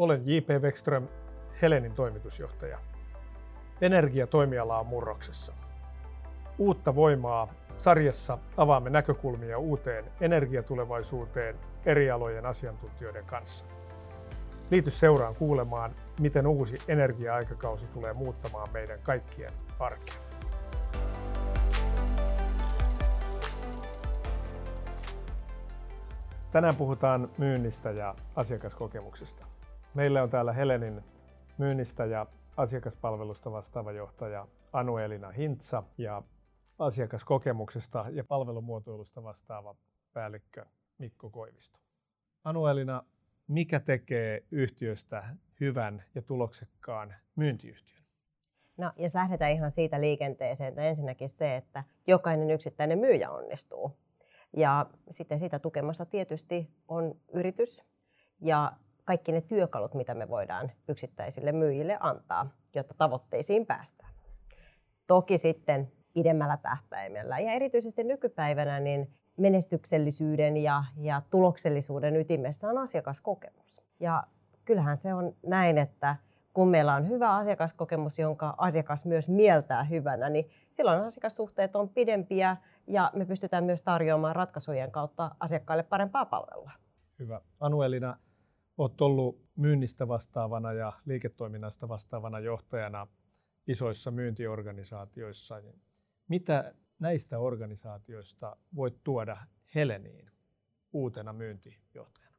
Olen J.P. Wexström, Helenin toimitusjohtaja. Energiatoimiala on murroksessa. Uutta voimaa sarjassa avaamme näkökulmia uuteen energiatulevaisuuteen eri alojen asiantuntijoiden kanssa. Liity seuraan kuulemaan, miten uusi energia-aikakausi tulee muuttamaan meidän kaikkien arkea. Tänään puhutaan myynnistä ja asiakaskokemuksesta. Meillä on täällä Helenin myynnistä ja asiakaspalvelusta vastaava johtaja Anuelina Hintsa ja asiakaskokemuksesta ja palvelumuotoilusta vastaava päällikkö Mikko Koivisto. Anuelina, mikä tekee yhtiöstä hyvän ja tuloksekkaan myyntiyhtiön? No, jos lähdetään ihan siitä liikenteeseen, että ensinnäkin se, että jokainen yksittäinen myyjä onnistuu. Ja sitten sitä tukemassa tietysti on yritys ja kaikki ne työkalut, mitä me voidaan yksittäisille myyjille antaa, jotta tavoitteisiin päästään. Toki sitten pidemmällä tähtäimellä ja erityisesti nykypäivänä niin menestyksellisyyden ja, ja tuloksellisuuden ytimessä on asiakaskokemus. Ja kyllähän se on näin, että kun meillä on hyvä asiakaskokemus, jonka asiakas myös mieltää hyvänä, niin silloin asiakassuhteet on pidempiä ja me pystytään myös tarjoamaan ratkaisujen kautta asiakkaille parempaa palvelua. Hyvä. Anuelina, olet ollut myynnistä vastaavana ja liiketoiminnasta vastaavana johtajana isoissa myyntiorganisaatioissa. Mitä näistä organisaatioista voit tuoda Heleniin uutena myyntijohtajana?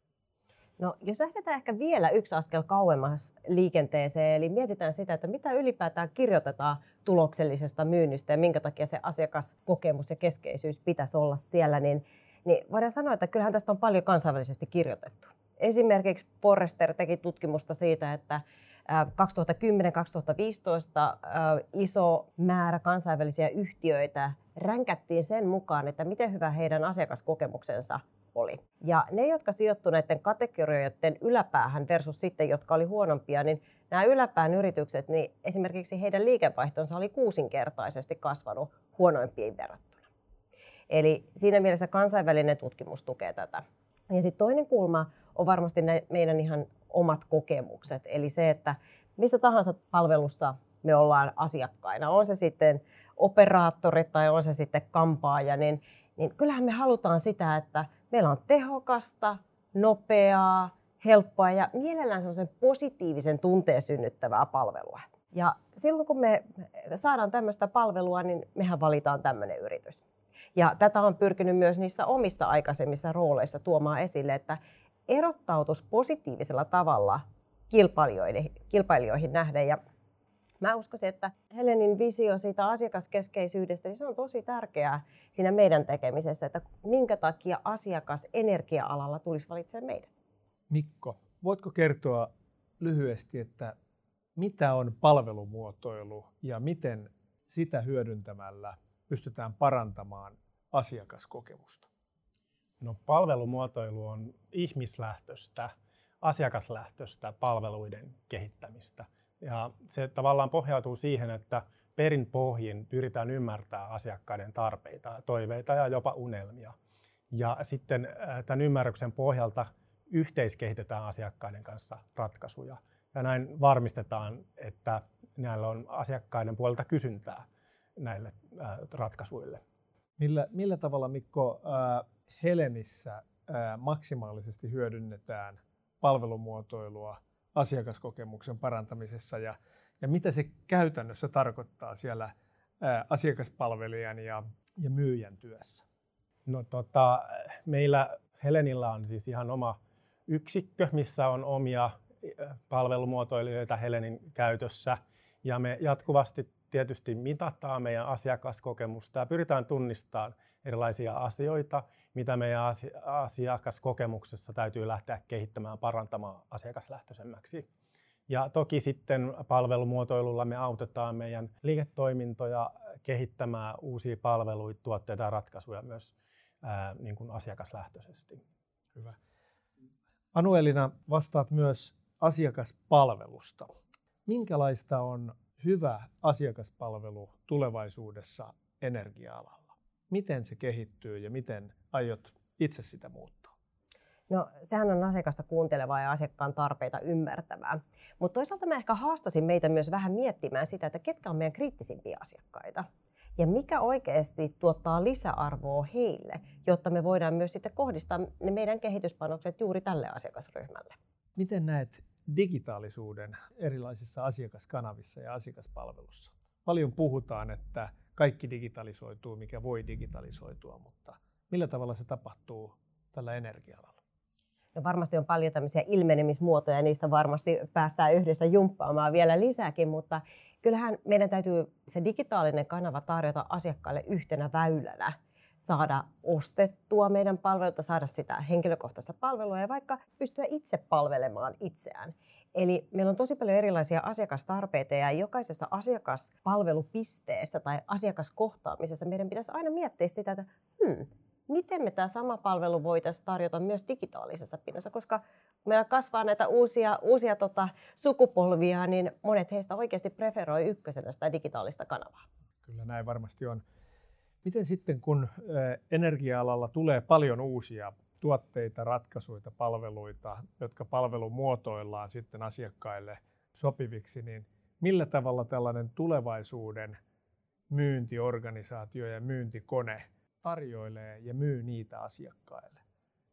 No, jos lähdetään ehkä vielä yksi askel kauemmas liikenteeseen, eli mietitään sitä, että mitä ylipäätään kirjoitetaan tuloksellisesta myynnistä ja minkä takia se asiakaskokemus ja keskeisyys pitäisi olla siellä, niin, niin voidaan sanoa, että kyllähän tästä on paljon kansainvälisesti kirjoitettu. Esimerkiksi Forrester teki tutkimusta siitä, että 2010-2015 iso määrä kansainvälisiä yhtiöitä ränkättiin sen mukaan, että miten hyvä heidän asiakaskokemuksensa oli. Ja ne, jotka sijoittuivat näiden kategorioiden yläpäähän versus sitten, jotka oli huonompia, niin nämä yläpään yritykset, niin esimerkiksi heidän liikevaihtonsa oli kuusinkertaisesti kasvanut huonoimpiin verrattuna. Eli siinä mielessä kansainvälinen tutkimus tukee tätä. Ja sitten toinen kulma on varmasti meidän ihan omat kokemukset. Eli se, että missä tahansa palvelussa me ollaan asiakkaina, on se sitten operaattori tai on se sitten kampaaja, niin, niin kyllähän me halutaan sitä, että meillä on tehokasta, nopeaa, helppoa ja mielellään semmoisen positiivisen tunteen synnyttävää palvelua. Ja silloin kun me saadaan tämmöistä palvelua, niin mehän valitaan tämmöinen yritys. Ja tätä on pyrkinyt myös niissä omissa aikaisemmissa rooleissa tuomaan esille, että erottautus positiivisella tavalla kilpailijoihin, kilpailijoihin nähden. Ja mä uskoisin, että Helenin visio siitä asiakaskeskeisyydestä, niin se on tosi tärkeää siinä meidän tekemisessä, että minkä takia asiakas energia-alalla tulisi valitsemaan meidän. Mikko, voitko kertoa lyhyesti, että mitä on palvelumuotoilu ja miten sitä hyödyntämällä pystytään parantamaan asiakaskokemusta? No, palvelumuotoilu on ihmislähtöistä, asiakaslähtöistä palveluiden kehittämistä. Ja se tavallaan pohjautuu siihen, että perin pohjin pyritään ymmärtämään asiakkaiden tarpeita, toiveita ja jopa unelmia. Ja sitten tämän ymmärryksen pohjalta yhteiskehitetään asiakkaiden kanssa ratkaisuja. Ja näin varmistetaan, että näillä on asiakkaiden puolelta kysyntää näille ratkaisuille. Millä, millä tavalla, Mikko, Helenissä maksimaalisesti hyödynnetään palvelumuotoilua asiakaskokemuksen parantamisessa ja, ja mitä se käytännössä tarkoittaa siellä asiakaspalvelijan ja, ja myyjän työssä? No, tota, meillä Helenillä on siis ihan oma yksikkö, missä on omia palvelumuotoilijoita Helenin käytössä ja me jatkuvasti tietysti mitataan meidän asiakaskokemusta ja pyritään tunnistamaan erilaisia asioita, mitä meidän asiakaskokemuksessa täytyy lähteä kehittämään, parantamaan asiakaslähtöisemmäksi. Ja toki sitten palvelumuotoilulla me autetaan meidän liiketoimintoja kehittämään uusia palveluita, tuotteita ja ratkaisuja myös ää, niin kuin asiakaslähtöisesti. Hyvä. Anuelina, vastaat myös asiakaspalvelusta. Minkälaista on hyvä asiakaspalvelu tulevaisuudessa energia-alalla? Miten se kehittyy ja miten aiot itse sitä muuttaa? No sehän on asiakasta kuuntelevaa ja asiakkaan tarpeita ymmärtävää. Mutta toisaalta mä ehkä haastasin meitä myös vähän miettimään sitä, että ketkä on meidän kriittisimpiä asiakkaita. Ja mikä oikeasti tuottaa lisäarvoa heille, jotta me voidaan myös sitten kohdistaa ne meidän kehityspanokset juuri tälle asiakasryhmälle. Miten näet digitaalisuuden erilaisissa asiakaskanavissa ja asiakaspalvelussa? Paljon puhutaan, että kaikki digitalisoituu, mikä voi digitalisoitua, mutta millä tavalla se tapahtuu tällä energia-alalla? Ja varmasti on paljon tämmöisiä ilmenemismuotoja, ja niistä varmasti päästään yhdessä jumppaamaan vielä lisääkin, mutta kyllähän meidän täytyy se digitaalinen kanava tarjota asiakkaille yhtenä väylänä saada ostettua meidän palveluita, saada sitä henkilökohtaista palvelua ja vaikka pystyä itse palvelemaan itseään. Eli meillä on tosi paljon erilaisia asiakastarpeita ja jokaisessa asiakaspalvelupisteessä tai asiakaskohtaamisessa meidän pitäisi aina miettiä sitä, että hmm, miten me tämä sama palvelu voitaisiin tarjota myös digitaalisessa pinnassa, koska meillä kasvaa näitä uusia, uusia tota, sukupolvia, niin monet heistä oikeasti preferoi ykkösenä sitä digitaalista kanavaa. Kyllä näin varmasti on. Miten sitten, kun energia-alalla tulee paljon uusia tuotteita, ratkaisuja, palveluita, jotka palvelumuotoillaan sitten asiakkaille sopiviksi, niin millä tavalla tällainen tulevaisuuden myyntiorganisaatio ja myyntikone tarjoilee ja myy niitä asiakkaille?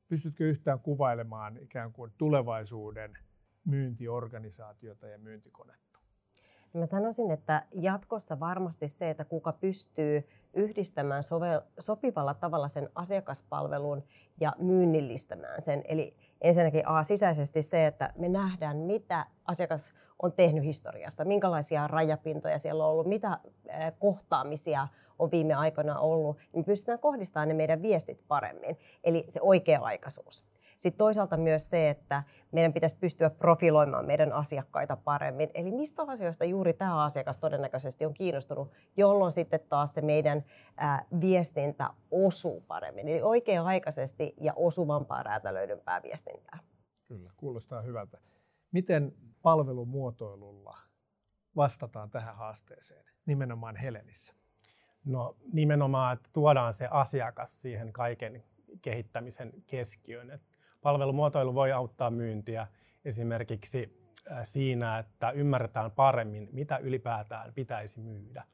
Pystytkö yhtään kuvailemaan ikään kuin tulevaisuuden myyntiorganisaatiota ja myyntikonetta? Mä sanoisin, että jatkossa varmasti se, että kuka pystyy yhdistämään sove- sopivalla tavalla sen asiakaspalvelun ja myynnillistämään sen. Eli ensinnäkin A, sisäisesti se, että me nähdään, mitä asiakas on tehnyt historiassa, minkälaisia rajapintoja siellä on ollut, mitä kohtaamisia on viime aikoina ollut, niin pystytään kohdistamaan ne meidän viestit paremmin. Eli se oikea-aikaisuus. Sitten toisaalta myös se, että meidän pitäisi pystyä profiloimaan meidän asiakkaita paremmin. Eli mistä asioista juuri tämä asiakas todennäköisesti on kiinnostunut, jolloin sitten taas se meidän ää, viestintä osuu paremmin. Eli oikea-aikaisesti ja osuvampaa räätälöidympää viestintää. Kyllä, kuulostaa hyvältä. Miten palvelumuotoilulla vastataan tähän haasteeseen nimenomaan Helenissä? No nimenomaan, että tuodaan se asiakas siihen kaiken kehittämisen keskiöön. Et palvelumuotoilu voi auttaa myyntiä esimerkiksi äh, siinä, että ymmärretään paremmin, mitä ylipäätään pitäisi myydä,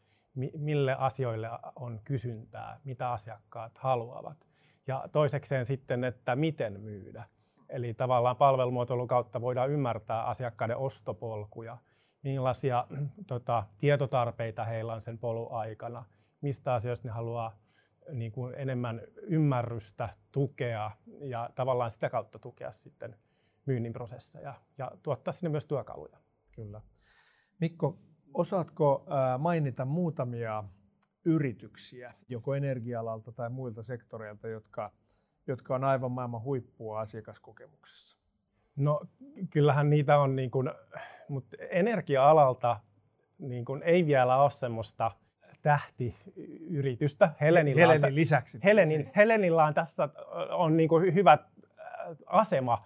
mille asioille on kysyntää, mitä asiakkaat haluavat. Ja toisekseen sitten, että miten myydä. Eli tavallaan palvelumuotoilun kautta voidaan ymmärtää asiakkaiden ostopolkuja, millaisia tota, tietotarpeita heillä on sen polun aikana, mistä asioista ne haluaa niin kuin enemmän ymmärrystä, tukea ja tavallaan sitä kautta tukea sitten myynnin prosesseja ja tuottaa sinne myös työkaluja. Kyllä. Mikko, osaatko mainita muutamia yrityksiä, joko energia-alalta tai muilta sektoreilta, jotka, jotka on aivan maailman huippua asiakaskokemuksessa? No kyllähän niitä on, niin kuin, mutta energia-alalta niin kuin ei vielä ole semmoista tähtiyritystä. Helenillä Helenin on, lisäksi. Helenin, Helenillä on tässä on niin kuin hyvä asema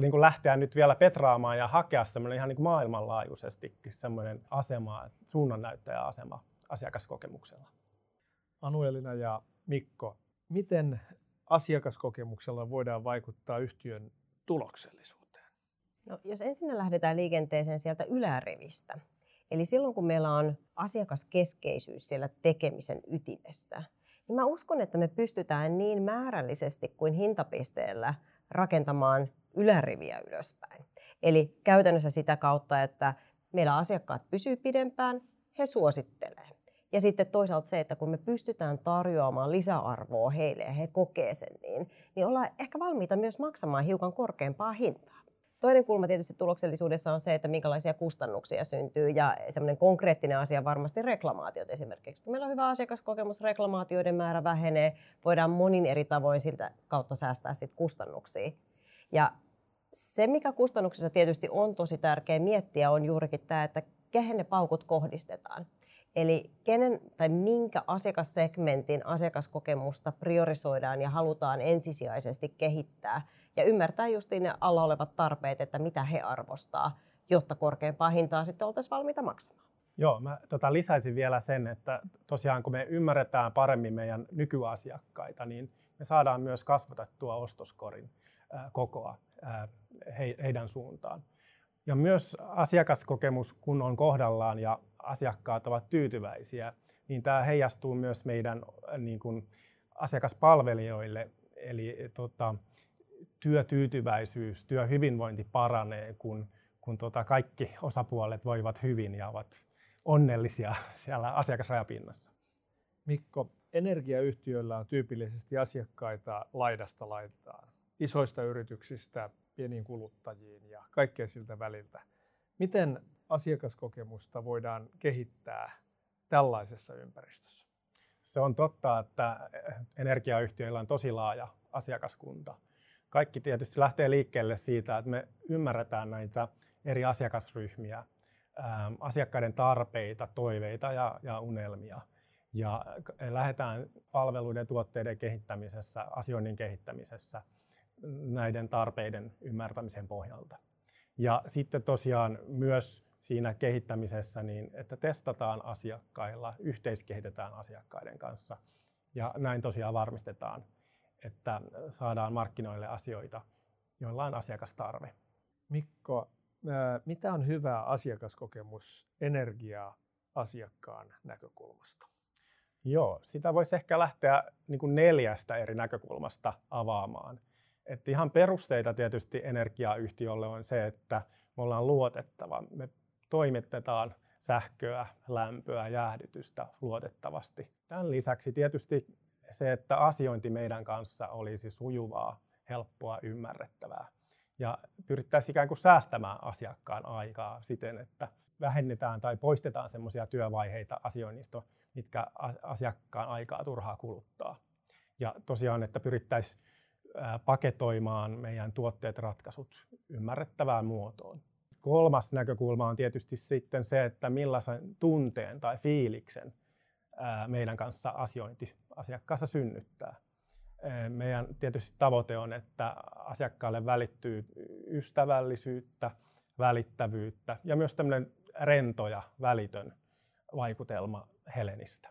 niin kuin lähteä nyt vielä petraamaan ja hakea semmoinen ihan niin kuin maailmanlaajuisesti semmoinen asema, suunnannäyttäjäasema asiakaskokemuksella. Anuelina ja Mikko, miten asiakaskokemuksella voidaan vaikuttaa yhtiön tuloksellisuuteen? No, jos ensin lähdetään liikenteeseen sieltä ylärivistä, Eli silloin kun meillä on asiakaskeskeisyys siellä tekemisen ytimessä, niin mä uskon, että me pystytään niin määrällisesti kuin hintapisteellä rakentamaan yläriviä ylöspäin. Eli käytännössä sitä kautta, että meillä asiakkaat pysyy pidempään, he suosittelee. Ja sitten toisaalta se, että kun me pystytään tarjoamaan lisäarvoa heille ja he kokee sen niin, niin ollaan ehkä valmiita myös maksamaan hiukan korkeampaa hintaa. Toinen kulma tietysti tuloksellisuudessa on se, että minkälaisia kustannuksia syntyy ja semmoinen konkreettinen asia varmasti reklamaatiot esimerkiksi. Kun meillä on hyvä asiakaskokemus, reklamaatioiden määrä vähenee, voidaan monin eri tavoin siltä kautta säästää sit kustannuksia. Ja se, mikä kustannuksissa tietysti on tosi tärkeä miettiä, on juurikin tämä, että kehen ne paukut kohdistetaan. Eli kenen tai minkä asiakassegmentin asiakaskokemusta priorisoidaan ja halutaan ensisijaisesti kehittää – ja ymmärtää just ne alla olevat tarpeet, että mitä he arvostaa, jotta korkeampaa hintaa sitten oltaisiin valmiita maksamaan. Joo, mä tota lisäisin vielä sen, että tosiaan kun me ymmärretään paremmin meidän nykyasiakkaita, niin me saadaan myös kasvatettua ostoskorin kokoa heidän suuntaan. Ja myös asiakaskokemus, kun on kohdallaan ja asiakkaat ovat tyytyväisiä, niin tämä heijastuu myös meidän niin kuin, asiakaspalvelijoille. Eli tota, työtyytyväisyys, työhyvinvointi paranee, kun, kun tota, kaikki osapuolet voivat hyvin ja ovat onnellisia siellä asiakasrajapinnassa. Mikko, energiayhtiöillä on tyypillisesti asiakkaita laidasta laitaan, isoista yrityksistä pieniin kuluttajiin ja kaikkea siltä väliltä. Miten asiakaskokemusta voidaan kehittää tällaisessa ympäristössä? Se on totta, että energiayhtiöillä on tosi laaja asiakaskunta. Kaikki tietysti lähtee liikkeelle siitä, että me ymmärretään näitä eri asiakasryhmiä, asiakkaiden tarpeita, toiveita ja, unelmia. Ja lähdetään palveluiden tuotteiden kehittämisessä, asioinnin kehittämisessä näiden tarpeiden ymmärtämisen pohjalta. Ja sitten tosiaan myös siinä kehittämisessä, niin että testataan asiakkailla, yhteiskehitetään asiakkaiden kanssa ja näin tosiaan varmistetaan, että saadaan markkinoille asioita, joilla on asiakastarve. Mikko, mitä on hyvä asiakaskokemus energiaa asiakkaan näkökulmasta? Joo, sitä voisi ehkä lähteä niin kuin neljästä eri näkökulmasta avaamaan. Et ihan perusteita tietysti energiayhtiölle on se, että me ollaan luotettava. Me toimitetaan sähköä, lämpöä, jäähdytystä luotettavasti. Tämän lisäksi tietysti se, että asiointi meidän kanssa olisi sujuvaa, helppoa, ymmärrettävää. Ja pyrittäisiin ikään kuin säästämään asiakkaan aikaa siten, että vähennetään tai poistetaan semmoisia työvaiheita asioinnista, mitkä asiakkaan aikaa turhaa kuluttaa. Ja tosiaan, että pyrittäisiin paketoimaan meidän tuotteet, ratkaisut ymmärrettävään muotoon. Kolmas näkökulma on tietysti sitten se, että millaisen tunteen tai fiiliksen meidän kanssa asiointi asiakkaassa synnyttää. Meidän tietysti tavoite on, että asiakkaalle välittyy ystävällisyyttä, välittävyyttä ja myös tämmöinen rento ja välitön vaikutelma Helenistä.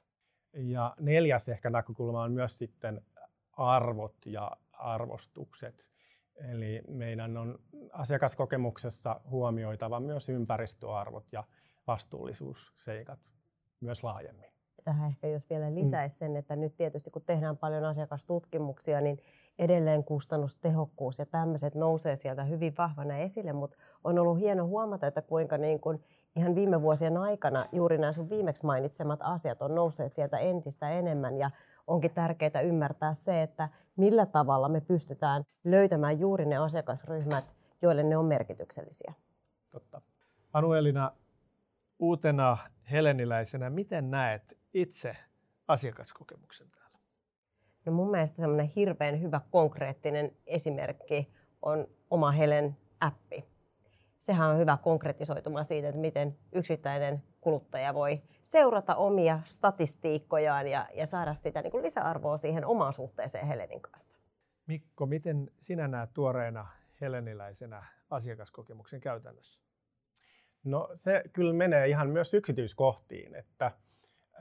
Ja neljäs ehkä näkökulma on myös sitten arvot ja arvostukset. Eli meidän on asiakaskokemuksessa huomioitava myös ympäristöarvot ja vastuullisuusseikat myös laajemmin. Tähän ehkä jos vielä lisäisi mm. sen, että nyt tietysti kun tehdään paljon asiakastutkimuksia, niin edelleen kustannustehokkuus ja tämmöiset nousee sieltä hyvin vahvana esille, mutta on ollut hieno huomata, että kuinka niin kuin ihan viime vuosien aikana juuri nämä sun viimeksi mainitsemat asiat on nousseet sieltä entistä enemmän ja onkin tärkeää ymmärtää se, että millä tavalla me pystytään löytämään juuri ne asiakasryhmät, joille ne on merkityksellisiä. Totta. Anuelina, uutena heleniläisenä, miten näet itse asiakaskokemuksen täällä? No mun mielestä semmoinen hirveän hyvä konkreettinen esimerkki on oma Helen appi sehän on hyvä konkretisoituma siitä, että miten yksittäinen kuluttaja voi seurata omia statistiikkojaan ja, ja saada sitä niin kuin lisäarvoa siihen omaan suhteeseen Helenin kanssa. Mikko, miten sinä näet tuoreena heleniläisenä asiakaskokemuksen käytännössä? No se kyllä menee ihan myös yksityiskohtiin, että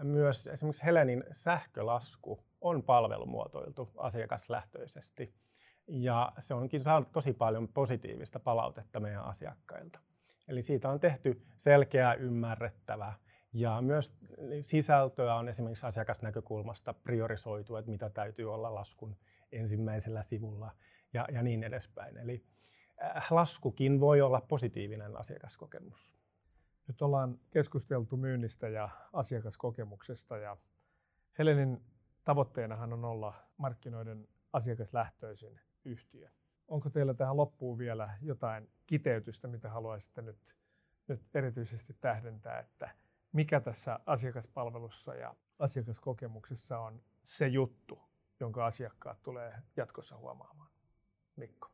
myös esimerkiksi Helenin sähkölasku on palvelumuotoiltu asiakaslähtöisesti – ja se onkin saanut tosi paljon positiivista palautetta meidän asiakkailta. Eli siitä on tehty selkeä, ymmärrettävä ja myös sisältöä on esimerkiksi asiakasnäkökulmasta priorisoitu, että mitä täytyy olla laskun ensimmäisellä sivulla ja, ja niin edespäin. Eli äh, laskukin voi olla positiivinen asiakaskokemus. Nyt ollaan keskusteltu myynnistä ja asiakaskokemuksesta ja Helenin tavoitteenahan on olla markkinoiden asiakaslähtöisin yhtiö. Onko teillä tähän loppuun vielä jotain kiteytystä, mitä haluaisitte nyt, nyt erityisesti tähdentää, että mikä tässä asiakaspalvelussa ja asiakaskokemuksessa on se juttu, jonka asiakkaat tulee jatkossa huomaamaan? Mikko.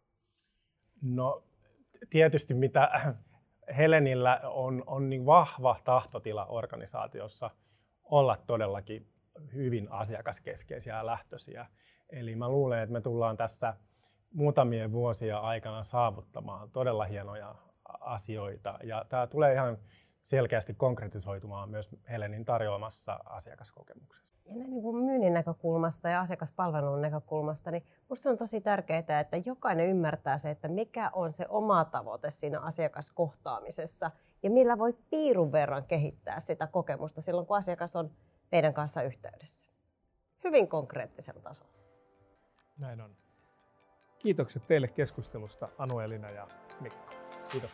No tietysti mitä Helenillä on, on niin vahva tahtotila organisaatiossa olla todellakin hyvin asiakaskeskeisiä ja lähtöisiä. Eli mä luulen, että me tullaan tässä muutamien vuosien aikana saavuttamaan todella hienoja asioita. Ja tämä tulee ihan selkeästi konkretisoitumaan myös Helenin tarjoamassa asiakaskokemuksessa. Ja näin niin kuin myynnin näkökulmasta ja asiakaspalvelun näkökulmasta, niin minusta on tosi tärkeää, että jokainen ymmärtää se, että mikä on se oma tavoite siinä asiakaskohtaamisessa ja millä voi piirun verran kehittää sitä kokemusta silloin, kun asiakas on meidän kanssa yhteydessä. Hyvin konkreettisella tasolla. Näin on. Kiitokset teille keskustelusta Anu Elina ja Mikko. Kiitos.